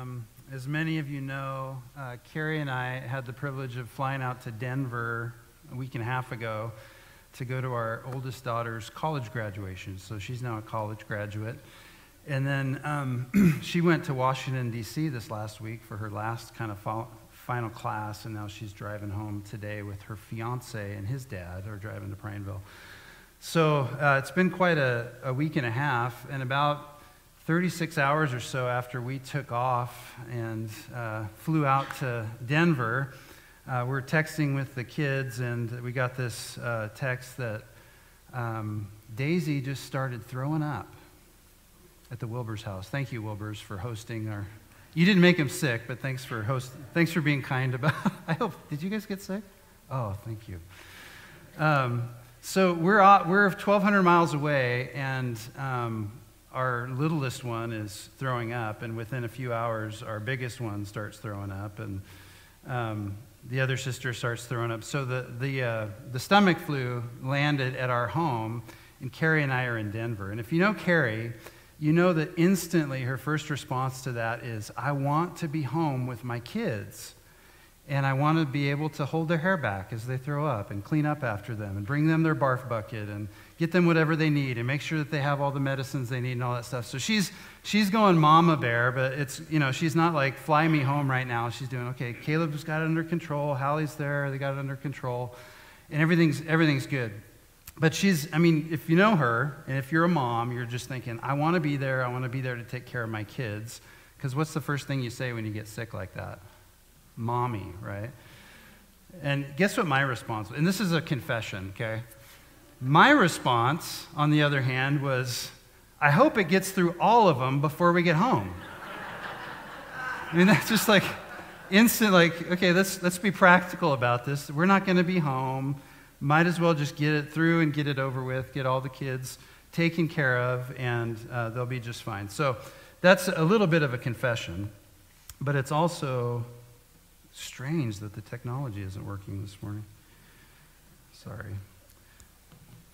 Um, as many of you know, uh, Carrie and I had the privilege of flying out to Denver a week and a half ago to go to our oldest daughter's college graduation. So she's now a college graduate. And then um, she went to Washington, D.C. this last week for her last kind of fo- final class, and now she's driving home today with her fiance and his dad are driving to Prineville. So uh, it's been quite a, a week and a half, and about 36 hours or so after we took off and uh, flew out to Denver, uh, we are texting with the kids, and we got this uh, text that um, Daisy just started throwing up at the Wilbur's house. Thank you, Wilbur's, for hosting our. You didn't make him sick, but thanks for host. Thanks for being kind about. I hope. Did you guys get sick? Oh, thank you. Um, so we're, we're 1,200 miles away, and um, our littlest one is throwing up, and within a few hours, our biggest one starts throwing up, and um, the other sister starts throwing up. So the, the, uh, the stomach flu landed at our home, and Carrie and I are in Denver. And if you know Carrie, you know that instantly her first response to that is, I want to be home with my kids and I want to be able to hold their hair back as they throw up and clean up after them and bring them their barf bucket and get them whatever they need and make sure that they have all the medicines they need and all that stuff. So she's she's going mama bear, but it's you know she's not like fly me home right now. She's doing okay. Caleb's got it under control. Hallie's there. They got it under control, and everything's everything's good. But she's I mean if you know her and if you're a mom, you're just thinking I want to be there. I want to be there to take care of my kids. Because what's the first thing you say when you get sick like that? Mommy, right? And guess what my response was? And this is a confession, okay? My response, on the other hand, was I hope it gets through all of them before we get home. I mean, that's just like instant, like, okay, let's, let's be practical about this. We're not going to be home. Might as well just get it through and get it over with, get all the kids taken care of, and uh, they'll be just fine. So that's a little bit of a confession, but it's also strange that the technology isn't working this morning. Sorry.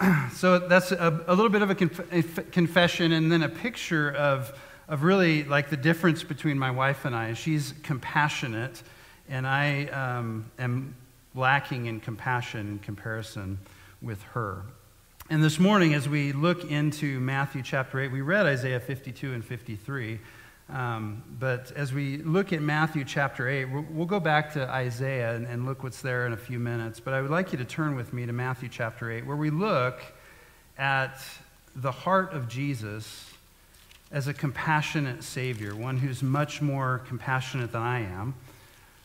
so that's a, a, little bit of a, conf- confession and then a picture of, of really like the difference between my wife and I. She's compassionate, and I um, am lacking in compassion in comparison with her. And this morning, as we look into Matthew chapter 8, we read Isaiah 52 and 53. Um, but as we look at Matthew chapter 8, we'll, we'll go back to Isaiah and, and, look what's there in a few minutes. But I would like you to turn with me to Matthew chapter 8, where we look at the heart of Jesus as a compassionate Savior, one who's much more compassionate than I am,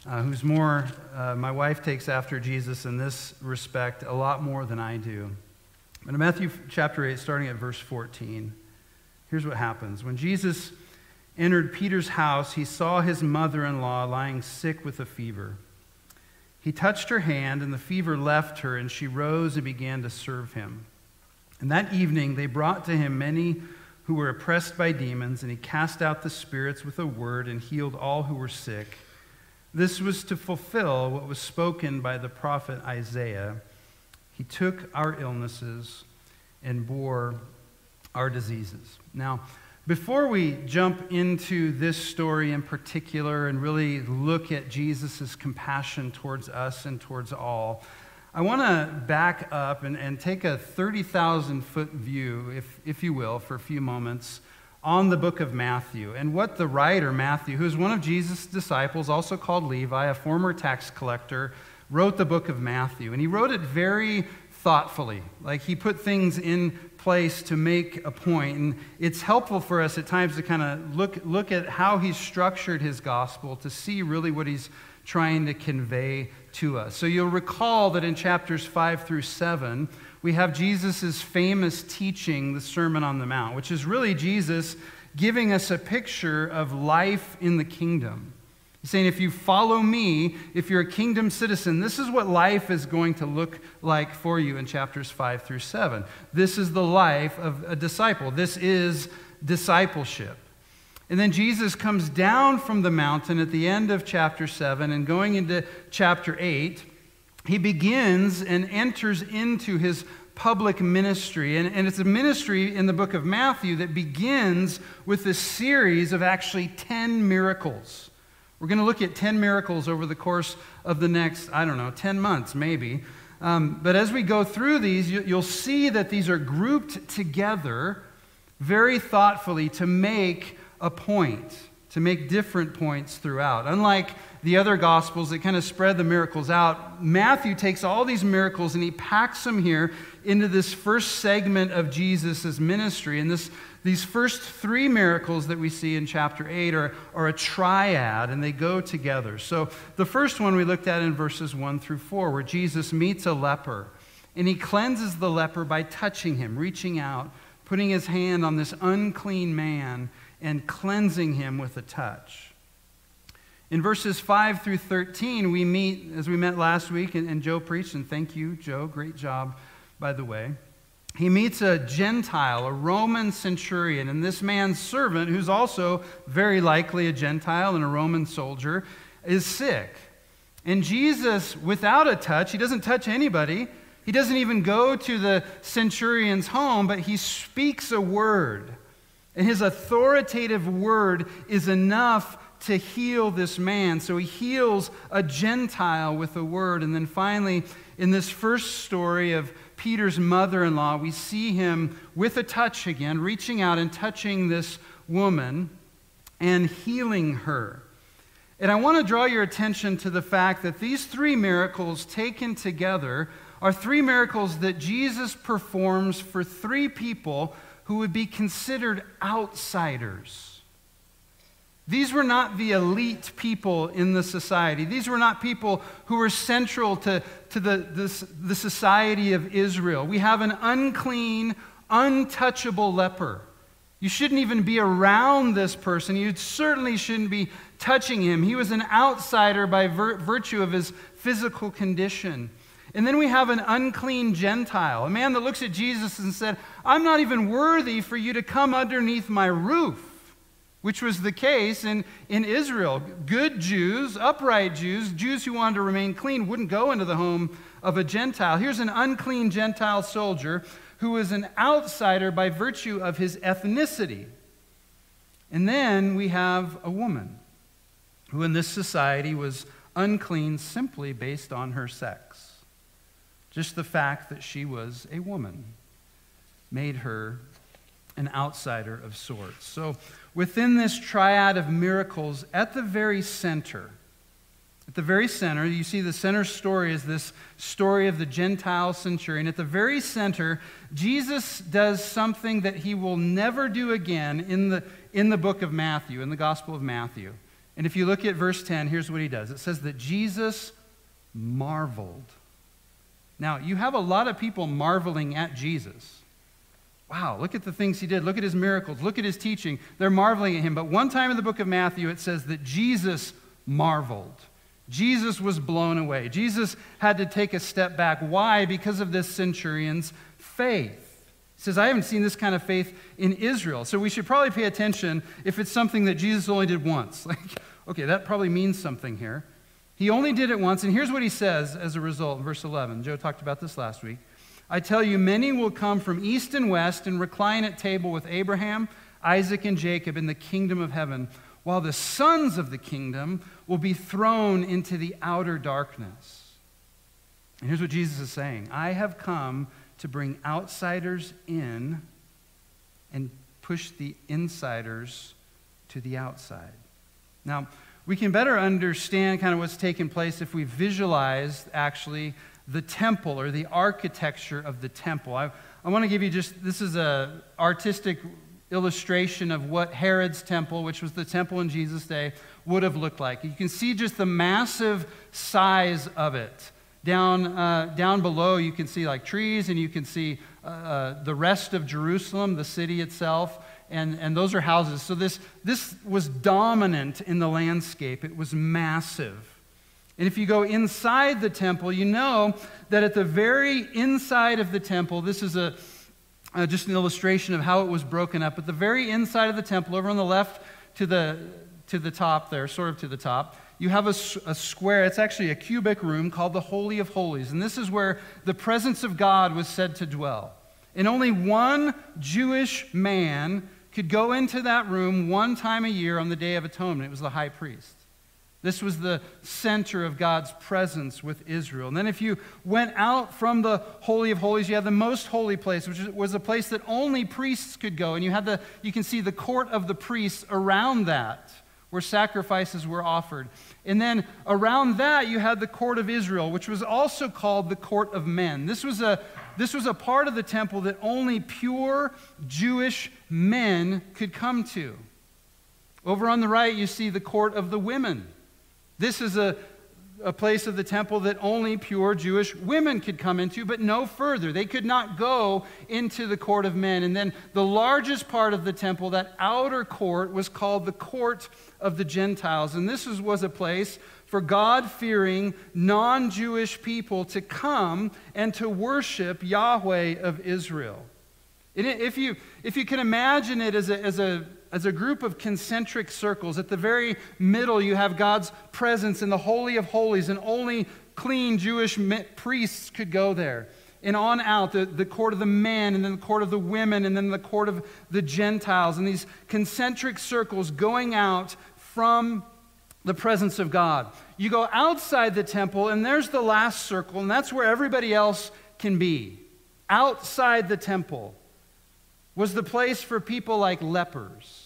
uh, who's more, uh, my wife takes after Jesus in this respect a lot more than I do. But in Matthew chapter 8, starting at verse 14, here's what happens. When Jesus entered Peter's house, he saw his mother in law lying sick with a fever. He touched her hand, and the fever left her, and she rose and began to serve him. And that evening they brought to him many who were oppressed by demons, and he cast out the spirits with a word and healed all who were sick. This was to fulfill what was spoken by the prophet Isaiah. He took our illnesses and bore our diseases. Now, before we jump into this story in particular and really look at Jesus' compassion towards us and towards all, I want to back up and, and take a 30,000 foot view, if, if you will, for a few moments on the book of Matthew and what the writer, Matthew, who is one of Jesus' disciples, also called Levi, a former tax collector, wrote the book of Matthew. And he wrote it very thoughtfully. Like he put things in place to make a point. And it's helpful for us at times to kind of look, look at how he's structured his gospel to see really what he's trying to convey to us. So you'll recall that in chapters 5 through 7, we have Jesus' famous teaching, the Sermon on the Mount, which is really Jesus giving us a picture of life in the kingdom. He's saying, if you follow me, if you're a kingdom citizen, this is what life is going to look like for you in chapters 5 through 7. This is the life of a disciple. This is discipleship. And then Jesus comes down from the mountain at the end of chapter 7 and going into chapter 8, he begins and enters into his public ministry. And, and it's a ministry in the book of Matthew that begins with a series of actually 10 miracles. We're going to look at 10 miracles over the course of the next, I don't know, 10 months maybe. Um, but as we go through these, you, you'll see that these are grouped together very thoughtfully to make a point, to make different points throughout. Unlike the other gospels that kind of spread the miracles out, Matthew takes all these miracles and he packs them here into this first segment of Jesus' ministry. And this, these first three miracles that we see in chapter 8 are, are a triad and they go together. So the first one we looked at in verses 1 through 4, where Jesus meets a leper and he cleanses the leper by touching him, reaching out, putting his hand on this unclean man and cleansing him with a touch. In verses 5 through 13, we meet, as we met last week, and, and, Joe preached, and thank you, Joe, great job, by the way. He meets a Gentile, a Roman centurion, and this man's servant, who's also very likely a Gentile and a Roman soldier, is sick. And Jesus, without a touch, he doesn't touch anybody. He doesn't even go to the centurion's home, but he speaks a word. And his authoritative word is enough to heal this man. So he heals a Gentile with a word. And then finally, in this first story of Peter's mother in law, we see him with a touch again, reaching out and touching this woman and healing her. And I want to draw your attention to the fact that these three miracles taken together are three miracles that Jesus performs for three people who would be considered outsiders. These were not the elite people in the society. These were not people who were central to, to the, this, the society of Israel. We have an unclean, untouchable leper. You shouldn't even be around this person. You certainly shouldn't be touching him. He was an outsider by vir- virtue of his physical condition. And then we have an unclean Gentile, a man that looks at Jesus and said, I'm not even worthy for you to come underneath my roof which was the case in, in Israel. Good Jews, upright Jews, Jews who wanted to remain clean, wouldn't go into the home of a Gentile. Here's an unclean Gentile soldier who was an outsider by virtue of his ethnicity. And then we have a woman who in this society was unclean simply based on her sex. Just the fact that she was a woman made her an outsider of sorts. So, within this triad of miracles, at the very center, at the very center, you see the center story is this story of the Gentile centurion. At the very center, Jesus does something that he will never do again in the, in the book of Matthew, in the Gospel of Matthew. And if you look at verse 10, here's what he does it says that Jesus marveled. Now, you have a lot of people marveling at Jesus. Wow, look at the things he did. Look at his miracles. Look at his teaching. They're marveling at him. But one time in the book of Matthew, it says that Jesus marveled. Jesus was blown away. Jesus had to take a step back. Why? Because of this centurion's faith. He says, I haven't seen this kind of faith in Israel. So we should probably pay attention if it's something that Jesus only did once. Like, okay, that probably means something here. He only did it once. And here's what he says as a result in verse 11. Joe talked about this last week. I tell you, many will come from east and west and recline at table with Abraham, Isaac, and Jacob in the kingdom of heaven, while the sons of the kingdom will be thrown into the outer darkness. And here's what Jesus is saying I have come to bring outsiders in and push the insiders to the outside. Now, we can better understand kind of what's taking place if we visualize actually the temple or the architecture of the temple. I, I want to give you just this is a artistic illustration of what Herod's temple, which was the temple in Jesus' day, would have looked like. You can see just the massive size of it. Down, uh, down below, you can see like trees, and you can see uh, uh, the rest of Jerusalem, the city itself, and, and those are houses. So this, this was dominant in the landscape. It was massive. And if you go inside the temple, you know that at the very inside of the temple, this is a, uh, just an illustration of how it was broken up. At the very inside of the temple, over on the left to the, to the top there, sort of to the top, you have a, a, square, it's actually a cubic room called the Holy of Holies. And this is where the presence of God was said to dwell. And only one Jewish man could go into that room one time a year on the Day of Atonement. It was the high priest. This was the center of God's presence with Israel. And then, if you went out from the Holy of Holies, you had the most holy place, which was a place that only priests could go. And you, had the, you can see the court of the priests around that where sacrifices were offered. And then around that, you had the court of Israel, which was also called the court of men. This was a, this was a part of the temple that only pure Jewish men could come to. Over on the right, you see the court of the women. This is a, a place of the temple that only pure Jewish women could come into, but no further. They could not go into the court of men. And then the largest part of the temple, that outer court, was called the court of the Gentiles. And this was, was a place for God fearing, non Jewish people to come and to worship Yahweh of Israel. if, you, if you can imagine it as a, as a as a group of concentric circles. At the very middle, you have God's presence in the Holy of Holies, and only clean Jewish priests could go there. And on out, the, the court of the men, and then the court of the women, and then the court of the Gentiles, and these concentric circles going out from the presence of God. You go outside the temple, and there's the last circle, and that's where everybody else can be. Outside the temple was the place for people like lepers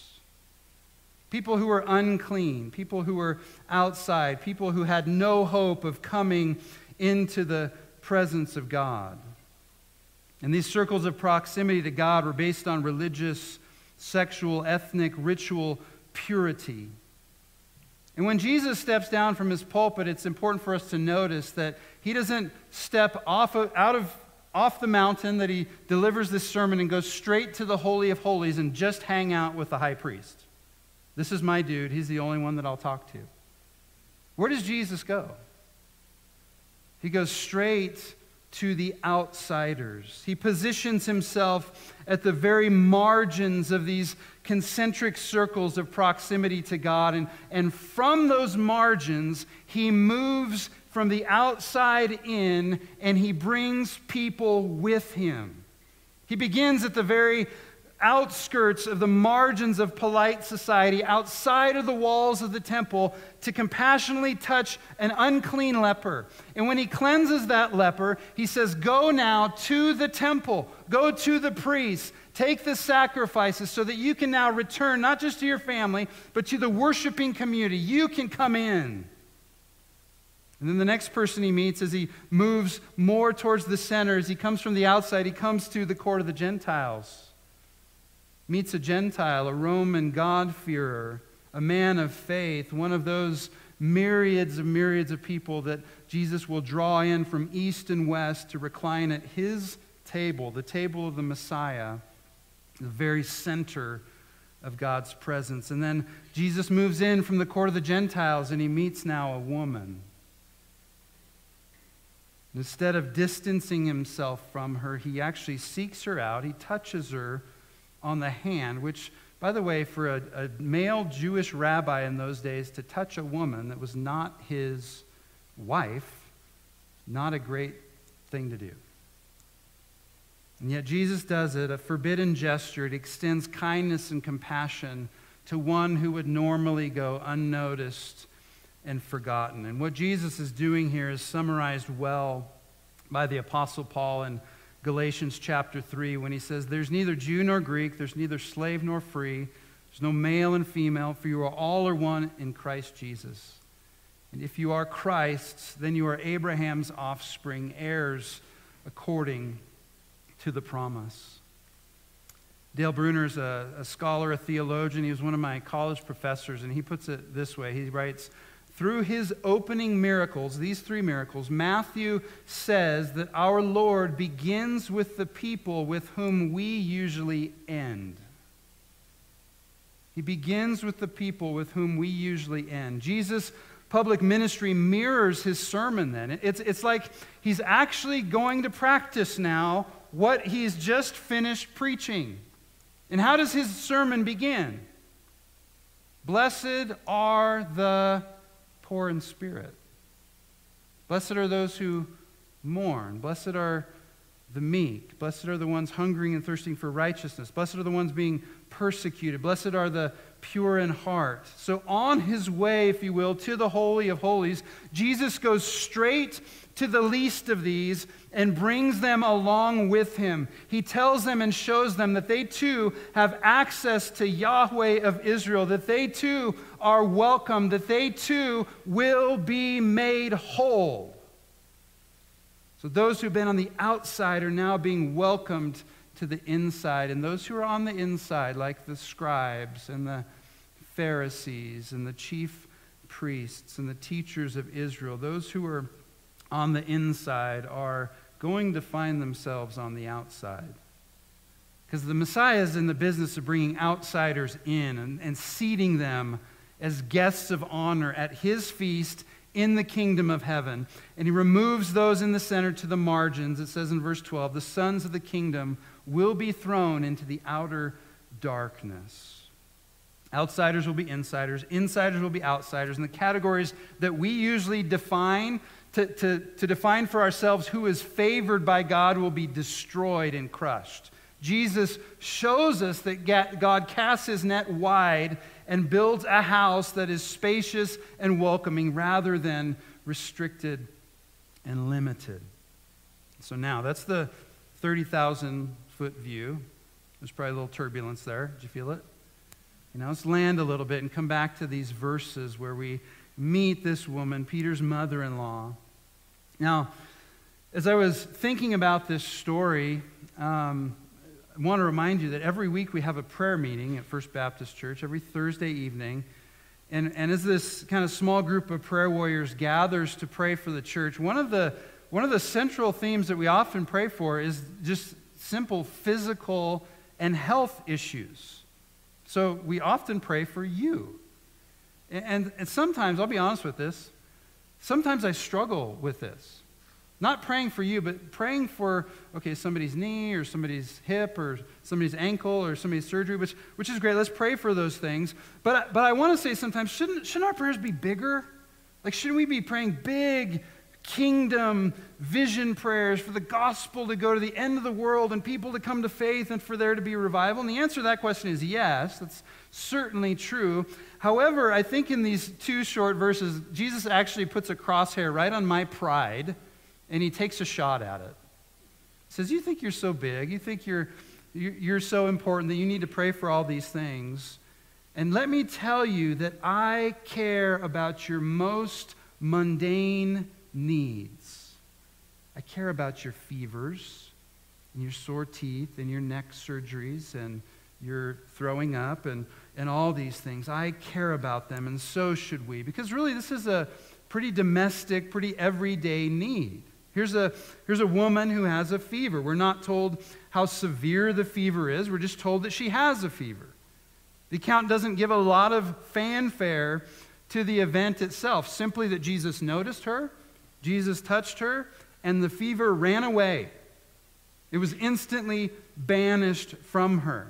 people who were unclean, people who were outside, people who had no hope of coming into the presence of God. And these circles of proximity to God were based on religious, sexual, ethnic, ritual purity. And when Jesus steps down from his pulpit, it's important for us to notice that he doesn't step off of, out of off the mountain that he delivers this sermon and goes straight to the holy of holies and just hang out with the high priest. This is my dude. He's the only one that I'll talk to. Where does Jesus go? He goes straight to the outsiders. He positions himself at the very margins of these concentric circles of proximity to God. And, and from those margins, he moves from the outside in and he brings people with him. He begins at the very outskirts of the margins of polite society, outside of the walls of the temple, to compassionately touch an unclean leper. And when he cleanses that leper, he says, Go now to the temple, go to the priest, take the sacrifices so that you can now return not just to your family, but to the worshiping community. You can come in. And then the next person he meets as he moves more towards the center, as he comes from the outside, he comes to the court of the Gentiles meets a Gentile, a Roman God-fearer, a man of faith, one of those myriads of myriads of people that Jesus will draw in from east and west to recline at his table, the table of the Messiah, the very center of God's presence. And then Jesus moves in from the court of the Gentiles and he meets now a woman. Instead of distancing himself from her, he actually seeks her out, he touches her on the hand, which, by the way, for a, a male Jewish rabbi in those days to touch a woman that was not his wife, not a great thing to do. And yet Jesus does it, a forbidden gesture. It extends kindness and compassion to one who would normally go unnoticed and forgotten. And what Jesus is doing here is summarized well by the Apostle Paul in Galatians chapter 3 when he says, There's neither Jew nor Greek, there's neither slave nor free, there's no male and female, for you are all are one in Christ Jesus. And if you are Christ's, then you are Abraham's offspring, heirs according to the promise. Dale Bruner's a, a scholar, a theologian. He was one of my college professors, and he puts it this way. He writes, through his opening miracles, these three miracles, Matthew says that our Lord begins with the people with whom we usually end. He begins with the people with whom we usually end. Jesus' public ministry mirrors his sermon then. It's, it's like he's actually going to practice now what he's just finished preaching. And how does his sermon begin? Blessed are the poor in spirit. Blessed are those who mourn. Blessed are the meek. Blessed are the ones hungering and thirsting for righteousness. Blessed are the ones being persecuted. Blessed are the pure in heart. So, on his way, if you will, to the Holy of Holies, Jesus goes straight to the least of these and brings them along with him. He tells them and shows them that they too have access to Yahweh of Israel, that they too are welcome, that they too will be made whole. So those who've been on the outside are now being welcomed to the inside. And those who are on the inside, like the scribes and the Pharisees and the chief priests and the teachers of Israel, those who are on the inside are going to find themselves on the outside. Because the Messiah is in the business of bringing outsiders in and, and seating them as guests of honor at his feast in the kingdom of heaven. And he removes those in the center to the margins. It says in verse 12, the sons of the kingdom will be thrown into the outer darkness. Outsiders will be insiders, insiders will be outsiders. And the categories that we usually define to, to, to define for ourselves who is favored by God will be destroyed and crushed. Jesus shows us that God casts his net wide and builds a house that is spacious and welcoming rather than restricted and limited. So now, that's the 30,000 foot view. There's probably a little turbulence there. Did you feel it? You know, let's land a little bit and come back to these verses where we meet this woman, Peter's mother in law. Now, as I was thinking about this story, um, I want to remind you that every week we have a prayer meeting at First Baptist Church, every Thursday evening. And, and as this kind of small group of prayer warriors gathers to pray for the church, one of the, one of the central themes that we often pray for is just simple physical and health issues. So we often pray for you. And, and sometimes, I'll be honest with this, Sometimes I struggle with this. Not praying for you, but praying for, okay, somebody's knee or somebody's hip or somebody's ankle or somebody's surgery, which, which is great. Let's pray for those things. But, but I want to say sometimes, shouldn't, shouldn't our prayers be bigger? Like, shouldn't we be praying big, kingdom vision prayers for the gospel to go to the end of the world and people to come to faith and for there to be revival? And the answer to that question is yes. That's certainly true. However, I think in these two short verses, Jesus actually puts a crosshair right on my pride and he takes a shot at it. He says, You think you're so big, you think you're, you're so important that you need to pray for all these things. And let me tell you that I care about your most mundane needs. I care about your fevers and your sore teeth and your neck surgeries and your throwing up and and all these things. I care about them, and so should we. Because really, this is a pretty domestic, pretty everyday need. Here's a, here's a woman who has a fever. We're not told how severe the fever is, we're just told that she has a fever. The account doesn't give a lot of fanfare to the event itself, simply that Jesus noticed her, Jesus touched her, and the fever ran away. It was instantly banished from her.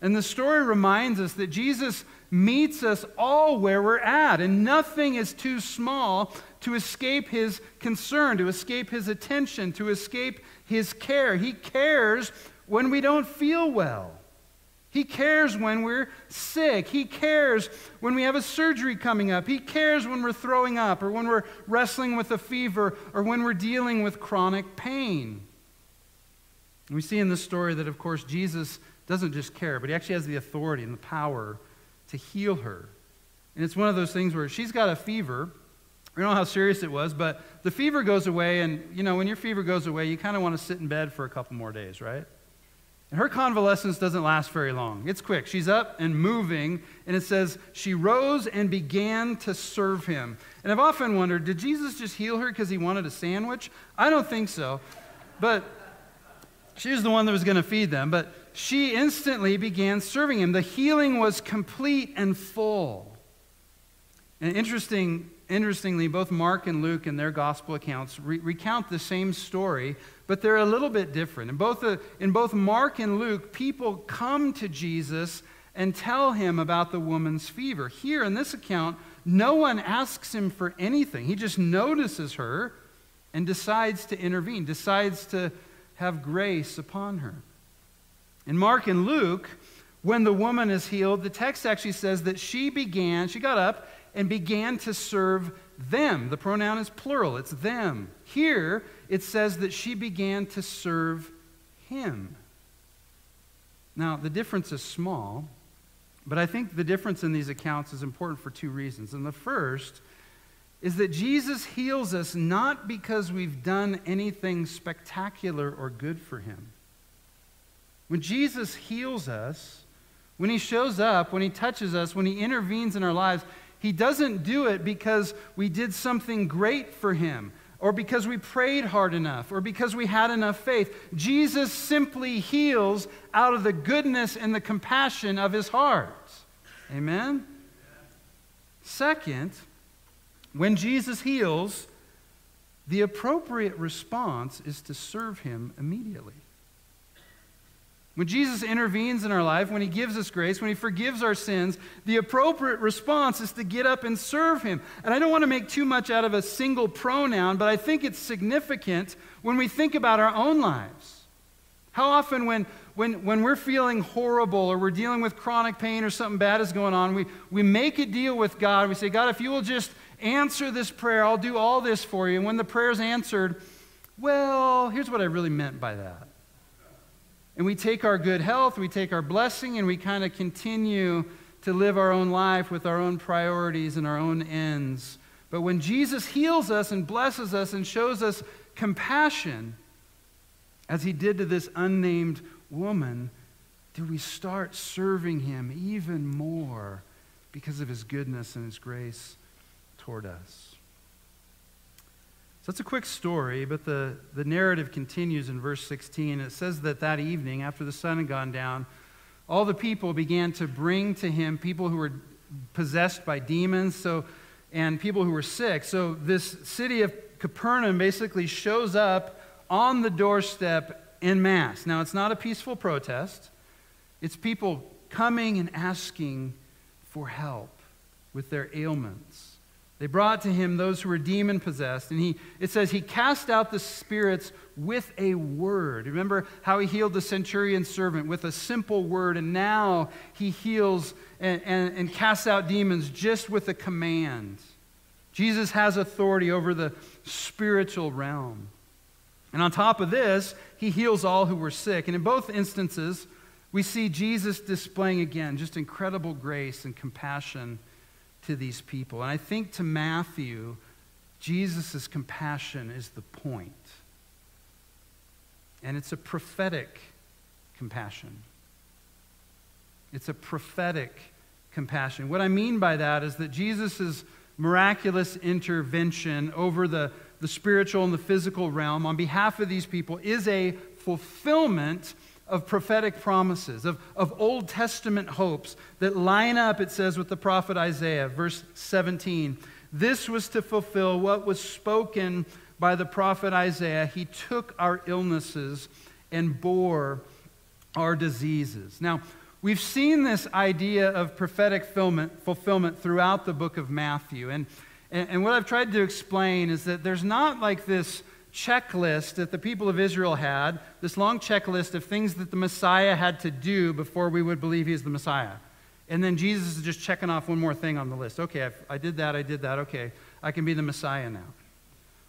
And the story reminds us that Jesus meets us all where we're at, and nothing is too small to escape his concern, to escape his attention, to escape his care. He cares when we don't feel well. He cares when we're sick. He cares when we have a surgery coming up. He cares when we're throwing up or when we're wrestling with a fever or when we're dealing with chronic pain. We see in this story that, of course, Jesus doesn't just care, but he actually has the authority and the power to heal her. And it's one of those things where she's got a fever. We don't know how serious it was, but the fever goes away, and you know, when your fever goes away, you kind of want to sit in bed for a couple more days, right? And her convalescence doesn't last very long. It's quick. She's up and moving, and it says, She rose and began to serve him. And I've often wondered, did Jesus just heal her because he wanted a sandwich? I don't think so. But she was the one that was going to feed them. But she instantly began serving him. The healing was complete and full. And interesting, interestingly, both Mark and Luke in their gospel accounts re- recount the same story, but they're a little bit different. In both, the, in both Mark and Luke, people come to Jesus and tell him about the woman's fever. Here in this account, no one asks him for anything. He just notices her and decides to intervene, decides to have grace upon her. In Mark and Luke, when the woman is healed, the text actually says that she began, she got up and began to serve them. The pronoun is plural, it's them. Here, it says that she began to serve him. Now, the difference is small, but I think the difference in these accounts is important for two reasons. And the first is that Jesus heals us not because we've done anything spectacular or good for him. When Jesus heals us, when he shows up, when he touches us, when he intervenes in our lives, he doesn't do it because we did something great for him or because we prayed hard enough or because we had enough faith. Jesus simply heals out of the goodness and the compassion of his heart. Amen? Second, when Jesus heals, the appropriate response is to serve him immediately. When Jesus intervenes in our life, when he gives us grace, when he forgives our sins, the appropriate response is to get up and serve him. And I don't want to make too much out of a single pronoun, but I think it's significant when we think about our own lives. How often, when, when, when we're feeling horrible or we're dealing with chronic pain or something bad is going on, we, we make a deal with God. We say, God, if you will just answer this prayer, I'll do all this for you. And when the prayer's answered, well, here's what I really meant by that. And we take our good health, we take our blessing, and we kind of continue to live our own life with our own priorities and our own ends. But when Jesus heals us and blesses us and shows us compassion, as he did to this unnamed woman, do we start serving him even more because of his goodness and his grace toward us. So that's a quick story, but the, the narrative continues in verse 16. It says that that evening, after the sun had gone down, all the people began to bring to him people who were possessed by demons so, and people who were sick. So this city of Capernaum basically shows up on the doorstep in mass. Now, it's not a peaceful protest, it's people coming and asking for help with their ailments. They brought to him those who were demon possessed, and he, it says he cast out the spirits with a word. Remember how he healed the centurion's servant with a simple word, and now he heals and, and, and casts out demons just with a command. Jesus has authority over the spiritual realm. And on top of this, he heals all who were sick. And in both instances, we see Jesus displaying again just incredible grace and compassion to these people. And I think to Matthew, Jesus' compassion is the point. And it's a prophetic compassion. It's a prophetic compassion. What I mean by that is that Jesus' miraculous intervention over the, the spiritual and the physical realm on behalf of these people is a fulfillment of prophetic promises, of, of Old Testament hopes that line up, it says, with the prophet Isaiah, verse 17. This was to fulfill what was spoken by the prophet Isaiah. He took our illnesses and bore our diseases. Now, we've seen this idea of prophetic fulfillment, fulfillment throughout the book of Matthew. And, and, and what I've tried to explain is that there's not like this checklist that the people of Israel had, this long checklist of things that the Messiah had to do before we would believe he's the Messiah. And then Jesus is just checking off one more thing on the list. Okay, I've, i did that, I did that. Okay, I can be the Messiah now.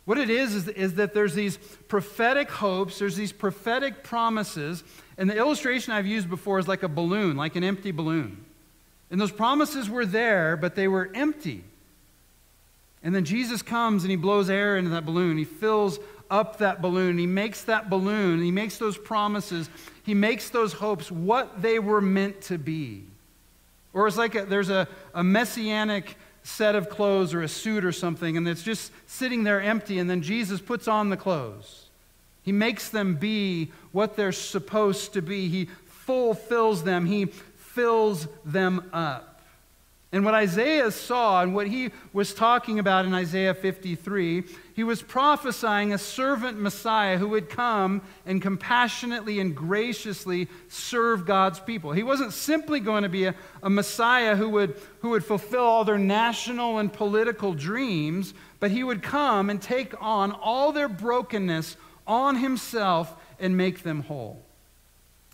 What it is, is, is that there's these prophetic hopes, there's these prophetic promises, and the illustration I've used before is like a balloon, like an empty balloon. And those promises were there, but they were empty. And then Jesus comes and he blows air into that balloon. He fills up that balloon. He makes that balloon, he makes those promises, he makes those hopes what they were meant to be. Or it's like a, there's a, a messianic set of clothes or a suit or something, and it's just sitting there empty, and then Jesus puts on the clothes. He makes them be what they're supposed to be. He fulfills them, He fills them up. And what Isaiah saw and what he was talking about in Isaiah 53, he was prophesying a servant Messiah who would come and compassionately and graciously serve God's people. He wasn't simply going to be a, a Messiah who would, who would fulfill all their national and political dreams, but he would come and take on all their brokenness on himself and make them whole.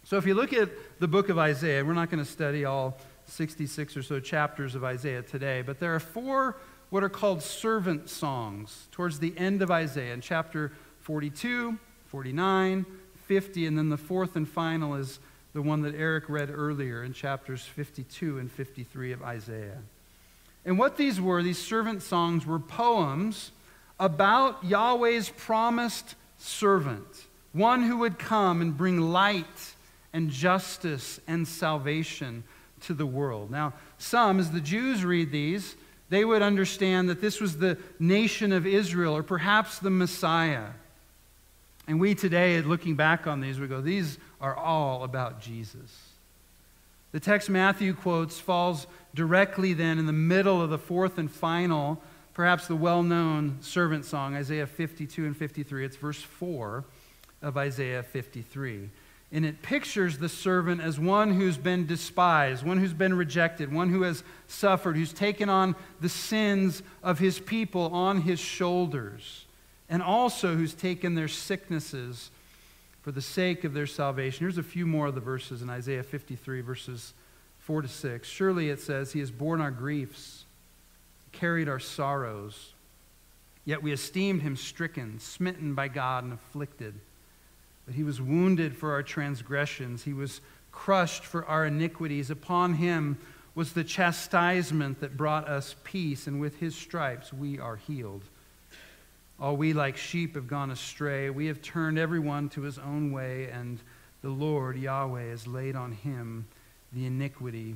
So if you look at the book of Isaiah, we're not going to study all 66 or so chapters of Isaiah today, but there are four what are called servant songs towards the end of Isaiah in chapter 42, 49, 50, and then the fourth and final is the one that Eric read earlier in chapters 52 and 53 of Isaiah. And what these were, these servant songs, were poems about Yahweh's promised servant, one who would come and bring light and justice and salvation to the world. Now, some, as the Jews read these, they would understand that this was the nation of Israel or perhaps the Messiah. And we today, looking back on these, we go, these are all about Jesus. The text Matthew quotes falls directly then in the middle of the fourth and final, perhaps the well known servant song, Isaiah 52 and 53. It's verse 4 of Isaiah 53 and it pictures the servant as one who's been despised, one who's been rejected, one who has suffered, who's taken on the sins of his people on his shoulders, and also who's taken their sicknesses for the sake of their salvation. Here's a few more of the verses in Isaiah 53, verses 4 to 6. Surely it says, He has borne our griefs, carried our sorrows, yet we esteemed him stricken, smitten by God, and afflicted. But he was wounded for our transgressions, he was crushed for our iniquities. Upon him was the chastisement that brought us peace, and with his stripes we are healed. All we like sheep have gone astray. We have turned everyone to his own way, and the Lord, Yahweh, has laid on him the iniquity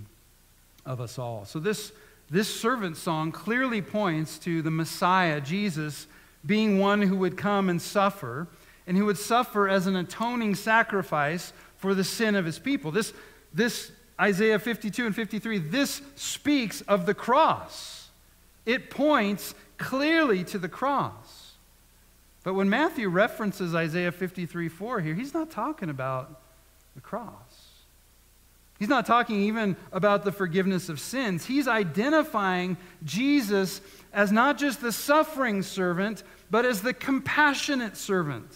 of us all. So, this, this servant song clearly points to the Messiah, Jesus, being one who would come and suffer and who would suffer as an atoning sacrifice for the sin of his people. This, this Isaiah 52 and 53, this speaks of the cross. It points clearly to the cross. But when Matthew references Isaiah 53 4 here, he's not talking about the cross. He's not talking even about the forgiveness of sins. He's identifying Jesus as not just the suffering servant, but as the compassionate servant.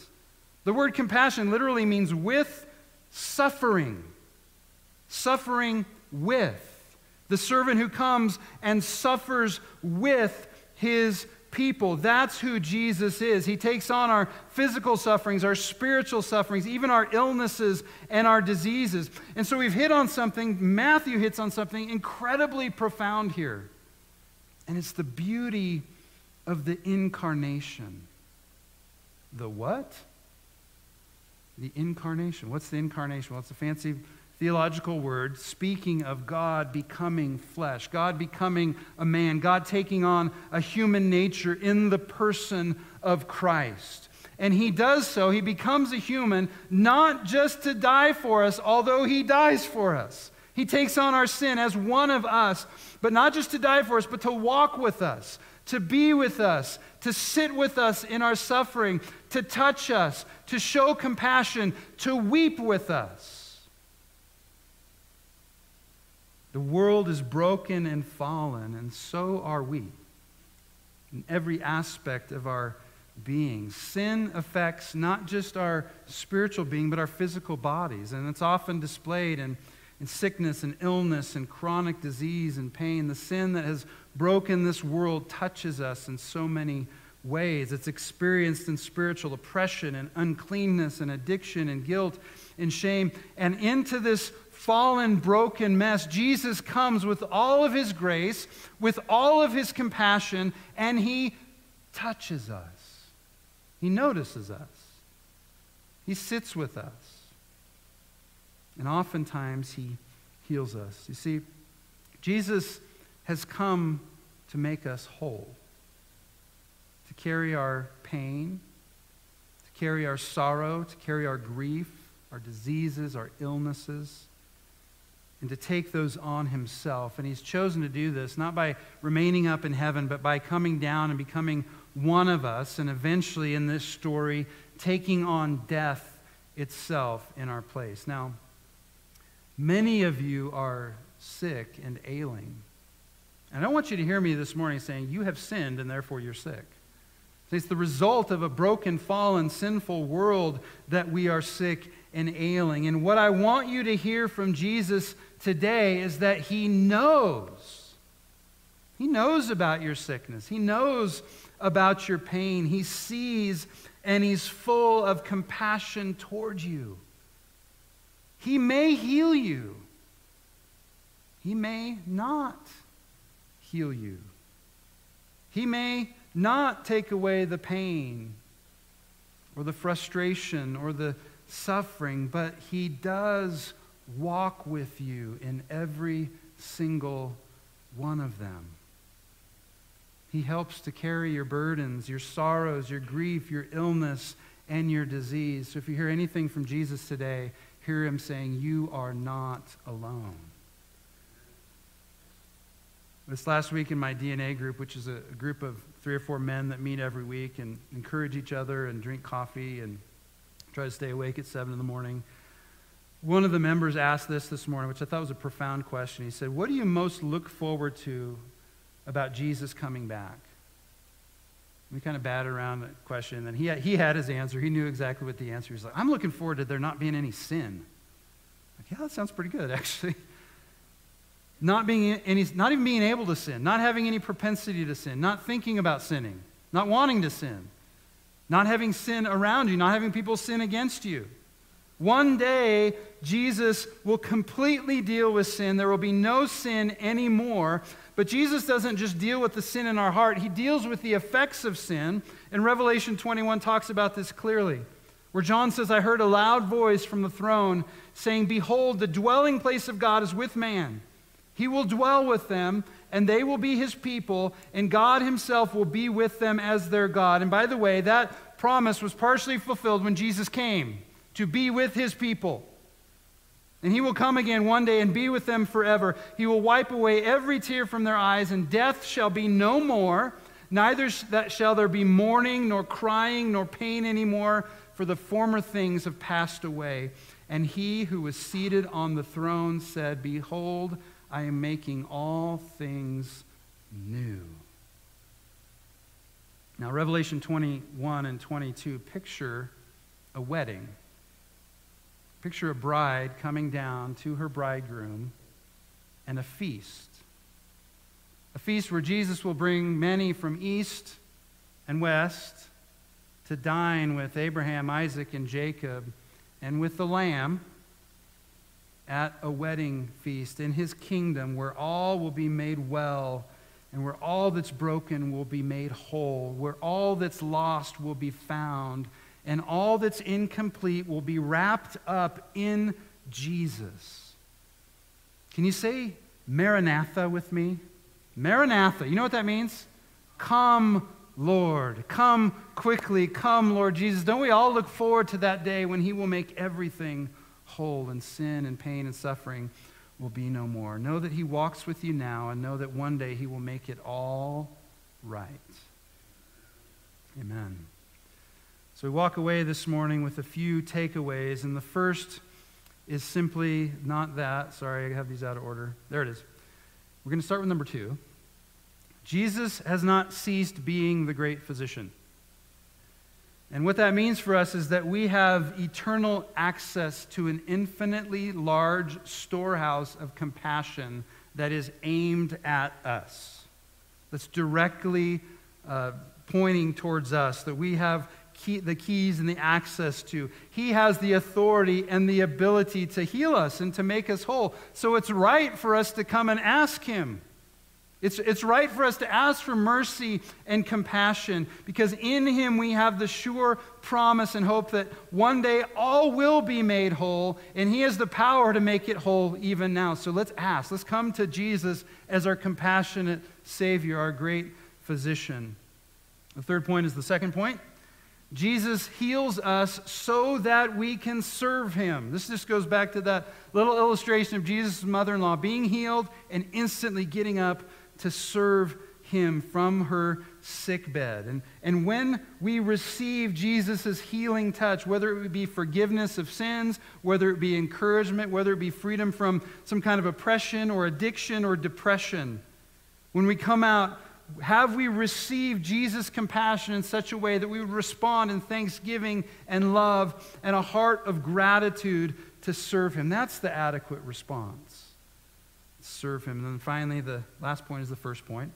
The word compassion literally means with suffering. Suffering with. The servant who comes and suffers with his people. That's who Jesus is. He takes on our physical sufferings, our spiritual sufferings, even our illnesses and our diseases. And so we've hit on something, Matthew hits on something incredibly profound here. And it's the beauty of the incarnation. The what? The incarnation. What's the incarnation? Well, it's a fancy theological word speaking of God becoming flesh, God becoming a man, God taking on a human nature in the person of Christ. And he does so, he becomes a human, not just to die for us, although he dies for us. He takes on our sin as one of us, but not just to die for us, but to walk with us, to be with us, to sit with us in our suffering, to touch us, to show compassion, to weep with us. The world is broken and fallen, and so are we in every aspect of our being. Sin affects not just our spiritual being, but our physical bodies, and it's often displayed in, in sickness and illness and chronic disease and pain. The sin that has broken this world touches us in so many ways. It's experienced in spiritual oppression and uncleanness and addiction and guilt and shame. And into this fallen, broken mess, Jesus comes with all of his grace, with all of his compassion, and he touches us. He notices us. He sits with us. And oftentimes he heals us. You see, Jesus has come to make us whole, to carry our pain, to carry our sorrow, to carry our grief, our diseases, our illnesses. and to take those on himself. And he's chosen to do this not by remaining up in heaven, but by coming down and becoming one of us, and eventually in this story, taking on death itself in our place. Now, many of you are sick and ailing. And I want you to hear me this morning saying, You have sinned and therefore you're sick. It's the result of a broken, fallen, sinful world that we are sick and ailing. And what I want you to hear from Jesus today is that He knows. He knows about your sickness, He knows about your pain. He sees and He's full of compassion toward you. He may heal you, He may not heal you. He may not take away the pain or the frustration or the suffering, but He does walk with you in every single one of them. He helps to carry your burdens, your sorrows, your grief, your illness, and your disease. So if you hear anything from Jesus today, hear him saying, You are not alone. This last week in my DNA group, which is a group of three or four men that meet every week and encourage each other and drink coffee and try to stay awake at 7 in the morning, one of the members asked this this morning, which I thought was a profound question. He said, What do you most look forward to about Jesus coming back? We kind of batted around the question, and he had, he had his answer. He knew exactly what the answer was. Like, I'm looking forward to there not being any sin. Like, yeah, that sounds pretty good, actually. Not, being any, not even being able to sin, not having any propensity to sin, not thinking about sinning, not wanting to sin, not having sin around you, not having people sin against you. One day, Jesus will completely deal with sin. There will be no sin anymore. But Jesus doesn't just deal with the sin in our heart, he deals with the effects of sin. And Revelation 21 talks about this clearly, where John says, I heard a loud voice from the throne saying, Behold, the dwelling place of God is with man. He will dwell with them, and they will be his people, and God himself will be with them as their God. And by the way, that promise was partially fulfilled when Jesus came to be with his people. And he will come again one day and be with them forever. He will wipe away every tear from their eyes, and death shall be no more. Neither shall there be mourning, nor crying, nor pain anymore, for the former things have passed away. And he who was seated on the throne said, Behold, I am making all things new. Now, Revelation 21 and 22 picture a wedding. Picture a bride coming down to her bridegroom and a feast. A feast where Jesus will bring many from east and west to dine with Abraham, Isaac, and Jacob, and with the Lamb at a wedding feast in his kingdom where all will be made well and where all that's broken will be made whole, where all that's lost will be found and all that's incomplete will be wrapped up in Jesus. Can you say Maranatha with me? Maranatha. You know what that means? Come, Lord. Come quickly. Come, Lord Jesus. Don't we all look forward to that day when He will make everything whole and sin and pain and suffering will be no more? Know that He walks with you now and know that one day He will make it all right. Amen. So we walk away this morning with a few takeaways, and the first is simply not that. Sorry, I have these out of order. There it is. We're going to start with number two. Jesus has not ceased being the great physician. And what that means for us is that we have eternal access to an infinitely large storehouse of compassion that is aimed at us, that's directly uh, pointing towards us, that we have key, the keys and the access to. He has the authority and the ability to heal us and to make us whole. So it's right for us to come and ask Him. It's, it's right for us to ask for mercy and compassion because in Him we have the sure promise and hope that one day all will be made whole, and He has the power to make it whole even now. So let's ask. Let's come to Jesus as our compassionate Savior, our great physician. The third point is the second point Jesus heals us so that we can serve him. This just goes back to that little illustration of Jesus' mother in law being healed and instantly getting up to serve him from her sick bed. And, and when we receive Jesus' healing touch, whether it be forgiveness of sins, whether it be encouragement, whether it be freedom from some kind of oppression or addiction or depression, when we come out, have we received Jesus' compassion in such a way that we would respond in thanksgiving and love and a heart of gratitude to serve Him? That's the adequate response. Serve Him. And then finally, the last point is the first point.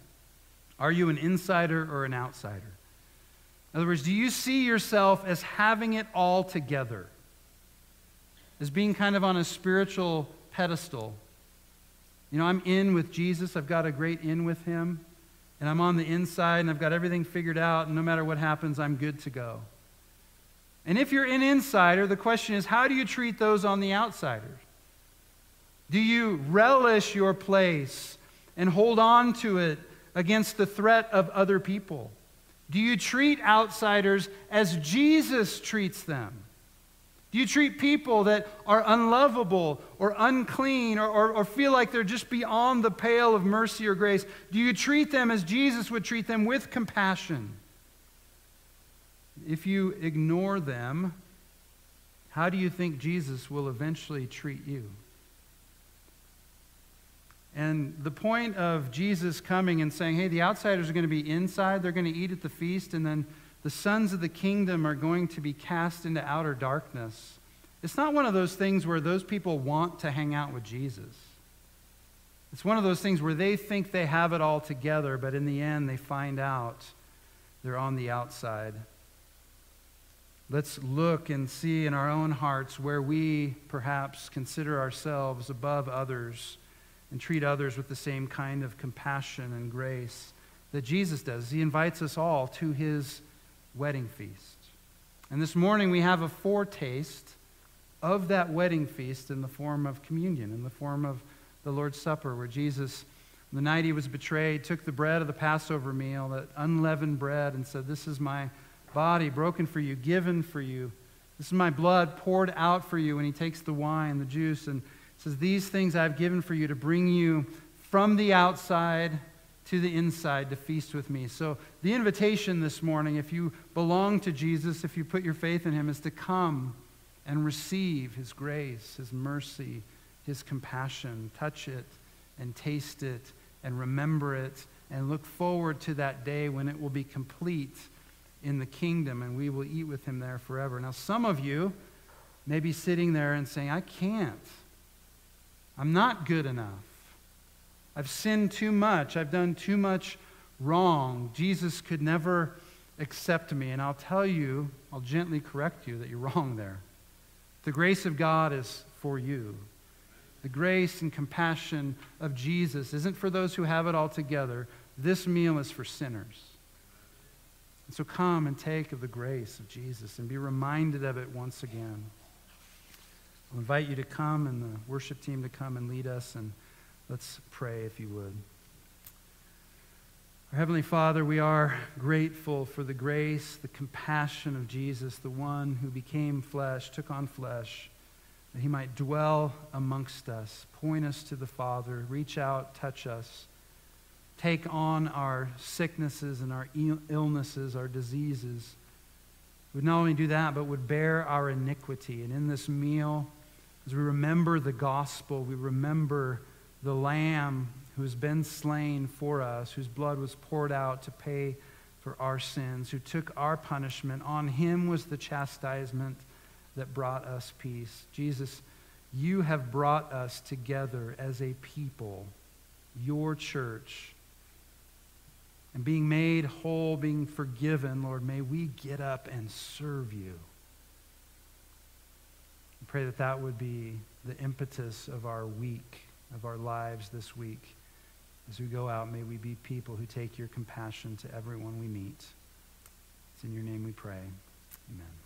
Are you an insider or an outsider? In other words, do you see yourself as having it all together? As being kind of on a spiritual pedestal? You know, I'm in with Jesus, I've got a great in with Him, and I'm on the inside and I've got everything figured out, and no matter what happens, I'm good to go. And if you're an insider, the question is how do you treat those on the outsiders? Do you relish your place and hold on to it against the threat of other people? Do you treat outsiders as Jesus treats them? Do you treat people that are unlovable or unclean or, or, or, feel like they're just beyond the pale of mercy or grace? Do you treat them as Jesus would treat them with compassion? If you ignore them, how do you think Jesus will eventually treat you? And the point of Jesus coming and saying, hey, the outsiders are going to be inside, they're going to eat at the feast, and then the sons of the kingdom are going to be cast into outer darkness. It's not one of those things where those people want to hang out with Jesus. It's one of those things where they think they have it all together, but in the end, they find out they're on the outside. Let's look and see in our own hearts where we perhaps consider ourselves above others and treat others with the same kind of compassion and grace that Jesus does. He invites us all to his wedding feast. And this morning we have a foretaste of that wedding feast in the form of communion, in the form of the Lord's Supper, where Jesus, the night he was betrayed, took the bread of the Passover meal, that unleavened bread, and said, This is my body broken for you, given for you. This is my blood poured out for you. And he takes the wine, the juice, and says, These things I've given for you to bring you from the outside to the inside to feast with me. So, the invitation this morning, if you belong to Jesus, if you put your faith in him, is to come and receive his grace, his mercy, his compassion. Touch it and taste it and remember it and look forward to that day when it will be complete in the kingdom and we will eat with him there forever. Now, some of you may be sitting there and saying, I can't. I'm not good enough. I've sinned too much. I've done too much wrong. Jesus could never accept me. And I'll tell you, I'll gently correct you that you're wrong there. The grace of God is for you. The grace and compassion of Jesus isn't for those who have it all together. This meal is for sinners. And so come and take of the grace of Jesus and be reminded of it once again. I'll invite you to come and the worship team to come and lead us, and let's pray if you would. Our Heavenly Father, we are grateful for the grace, the compassion of Jesus, the one who became flesh, took on flesh, that he might dwell amongst us, point us to the Father, reach out, touch us, take on our sicknesses and our illnesses, our diseases. Would not only do that, but would bear our iniquity. And in this meal, as we remember the gospel, we remember the Lamb who's been slain for us, whose blood was poured out to pay for our sins, who took our punishment. On him was the chastisement that brought us peace. Jesus, you have brought us together as a people, your church. And being made whole, being forgiven, Lord, may we get up and serve you pray that that would be the impetus of our week, of our lives this week. As we go out, may we be people who take your compassion to everyone we meet. It's in your name we pray. Amen.